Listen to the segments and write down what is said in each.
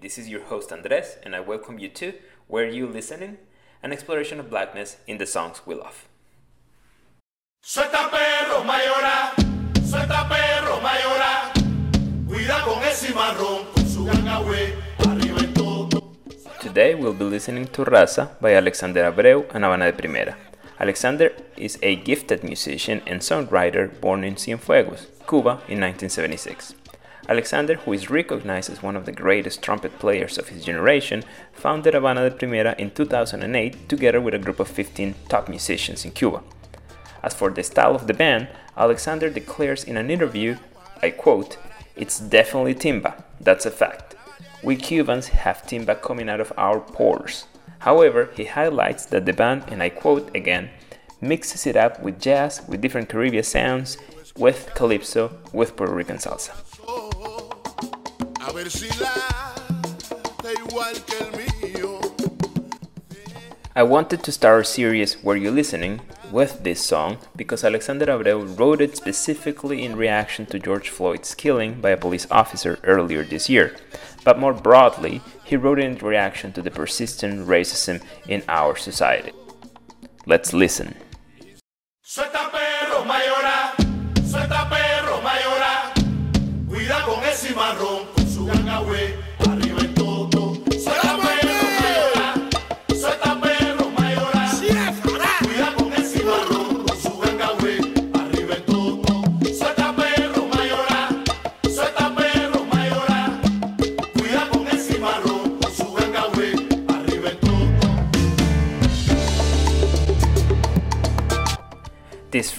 this is your host Andres, and I welcome you to Were You Listening, an exploration of blackness in the songs we love. Suelta perro, mayora, suelta perro, mayora, cuida con ese marrón, con su arriba en todo. Today we'll be listening to Raza by Alexander Abreu and Habana de Primera. Alexander is a gifted musician and songwriter born in Cienfuegos, Cuba in 1976. Alexander, who is recognized as one of the greatest trumpet players of his generation, founded Habana de Primera in 2008 together with a group of 15 top musicians in Cuba. As for the style of the band, Alexander declares in an interview, I quote, It's definitely timba, that's a fact. We Cubans have timba coming out of our pores. However, he highlights that the band, and I quote again, mixes it up with jazz, with different Caribbean sounds, with calypso, with Puerto Rican salsa. I wanted to start a series where you're listening with this song because Alexander Abreu wrote it specifically in reaction to George Floyd's killing by a police officer earlier this year. But more broadly, he wrote it in reaction to the persistent racism in our society. Let's listen.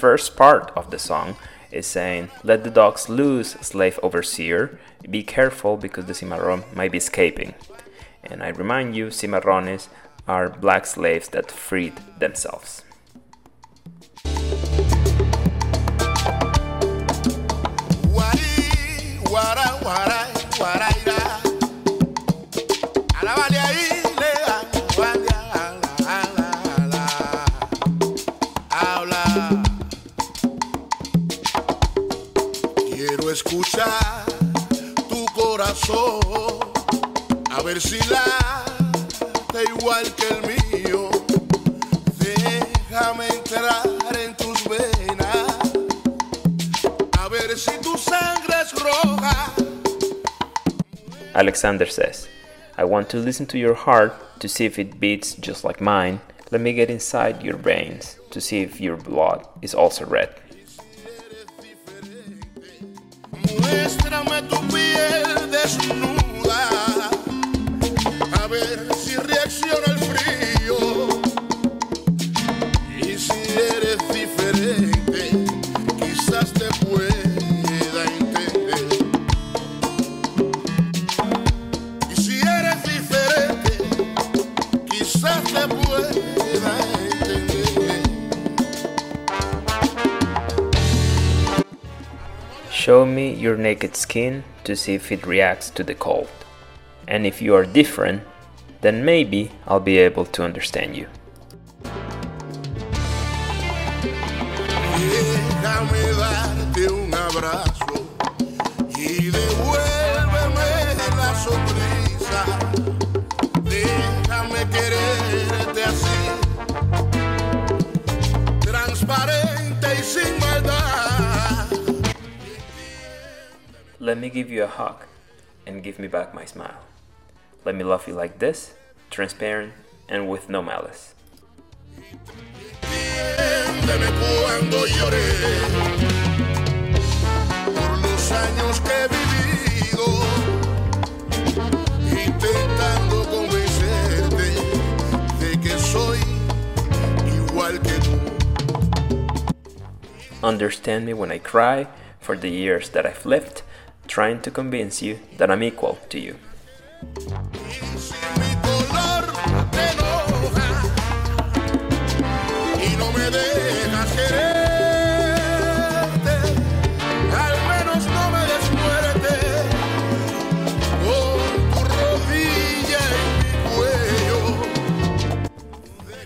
First part of the song is saying, Let the dogs loose, slave overseer. Be careful because the cimarron might be escaping. And I remind you, cimarrones are black slaves that freed themselves. Tu corazón, a ver si igual que el mío. Déjame entrar en tus venas, a ver si tu sangre es roja. Alexander says, I want to listen to your heart to see if it beats just like mine. Let me get inside your veins to see if your blood is also red. Tu piel desnuda, Show me your naked skin to see if it reacts to the cold. And if you are different, then maybe I'll be able to understand you. Let me give you a hug and give me back my smile. Let me love you like this, transparent and with no malice. Entiéndeme cuando lloré por los años que he vivido, intentando convencerte de que soy igual que tú. Understand me when I cry for the years that I've lived, trying to convince you that I'm equal to you.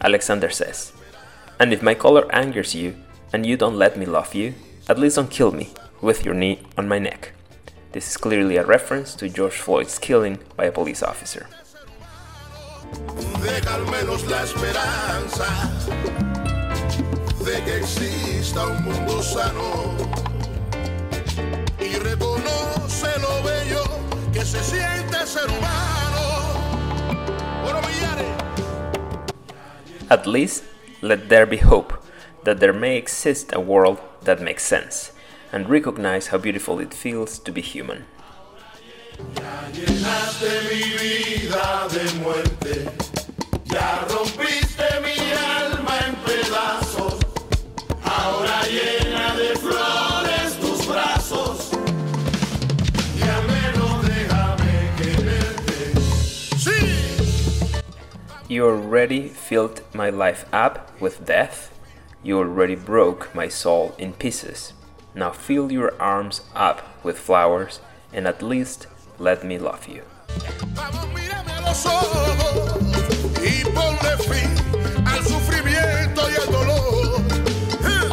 Alexander says, And if my color angers you and you don't let me love you, at least don't kill me with your knee on my neck. This is clearly a reference to George Floyd's killing by a police officer. Deja al menos la esperanza de que exista un mundo sano y reconoce lo bello que se siente ser humano. Bueno, Millares. At least, let there be hope that there may exist a world that makes sense, and recognize how beautiful it feels to be human. Llenaste ya rompiste mi. You already filled my life up with death. You already broke my soul in pieces. Now fill your arms up with flowers, and at least let me love you. Vamos, mírame a los ojos y ponle fin al sufrimiento y al dolor. Hmm.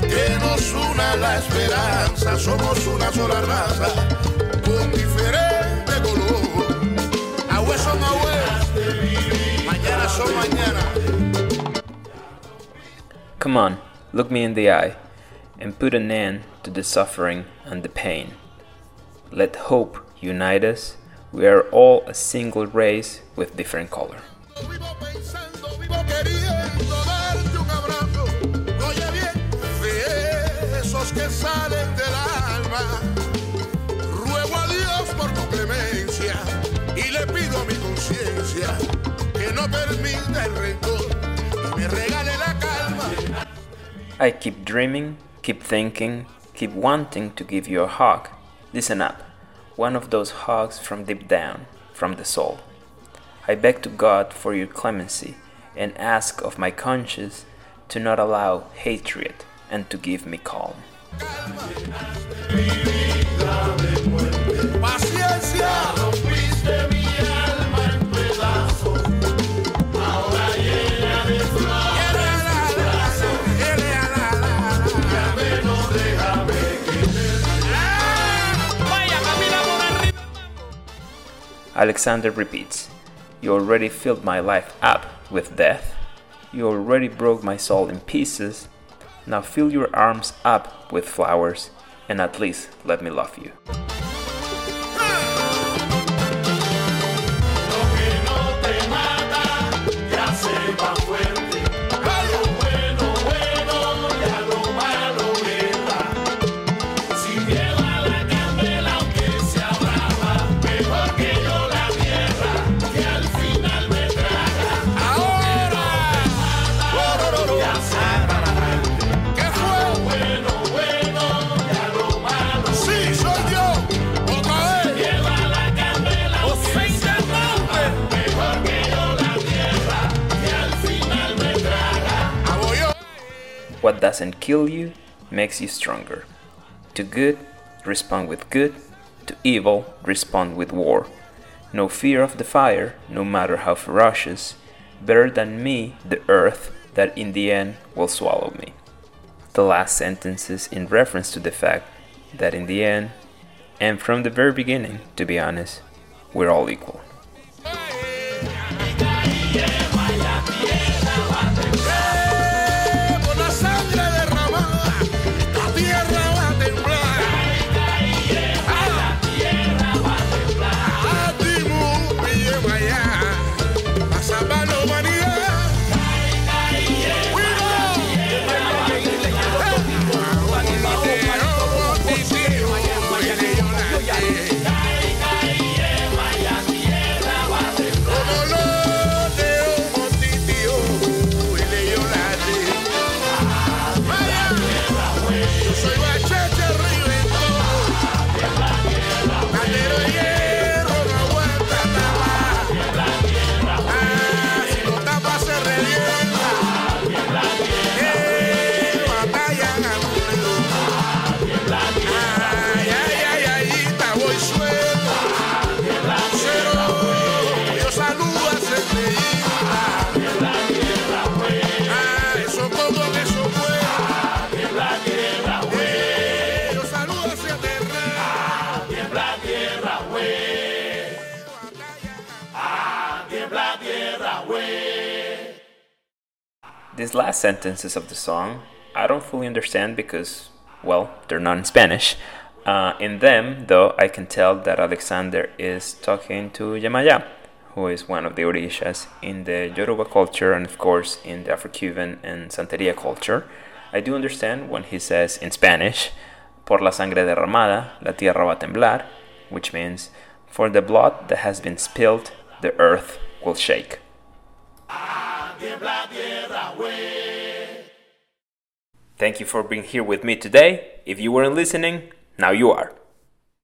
Que nos una la esperanza, somos una sola raza con diferente color. Agüe son agüe, mañana son mañana. Come on, look me in the eye, and put an end to the suffering and the pain. Let hope unite us. We are all a single race with different color. Vivo pensando, vivo queriendo darte un abrazo. Oye bien, de esos que salen del alma. Ruego a Dios por tu clemencia y le pido a mi conciencia que no permita el rencor y me regale la calma. I keep dreaming, keep thinking, keep wanting to give you a hug. Listen up, one of those hugs from deep down, from the soul. I beg to God for your clemency and ask of my conscience to not allow hatred and to give me calm. Alexander repeats, You already filled my life up with death. You already broke my soul in pieces. Now fill your arms up with flowers, and at least let me love you. What doesn't kill you makes you stronger. To good, respond with good. To evil, respond with war. No fear of the fire, no matter how ferocious. Better than me, the earth, that in the end will swallow me. The last sentence is in reference to the fact that in the end, and from the very beginning, to be honest, we're all equal. Say These last sentences of the song, I don't fully understand because, well, they're not in Spanish. Uh, in them, though, I can tell that Alexander is talking to Yemaya, who is one of the Orishas in the Yoruba culture and, of course, in the Afro Cuban and Santeria culture. I do understand when he says in Spanish, Por la sangre derramada, la tierra va a temblar, which means, For the blood that has been spilled, the earth will shake. Thank you for being here with me today. If you weren't listening, now you are.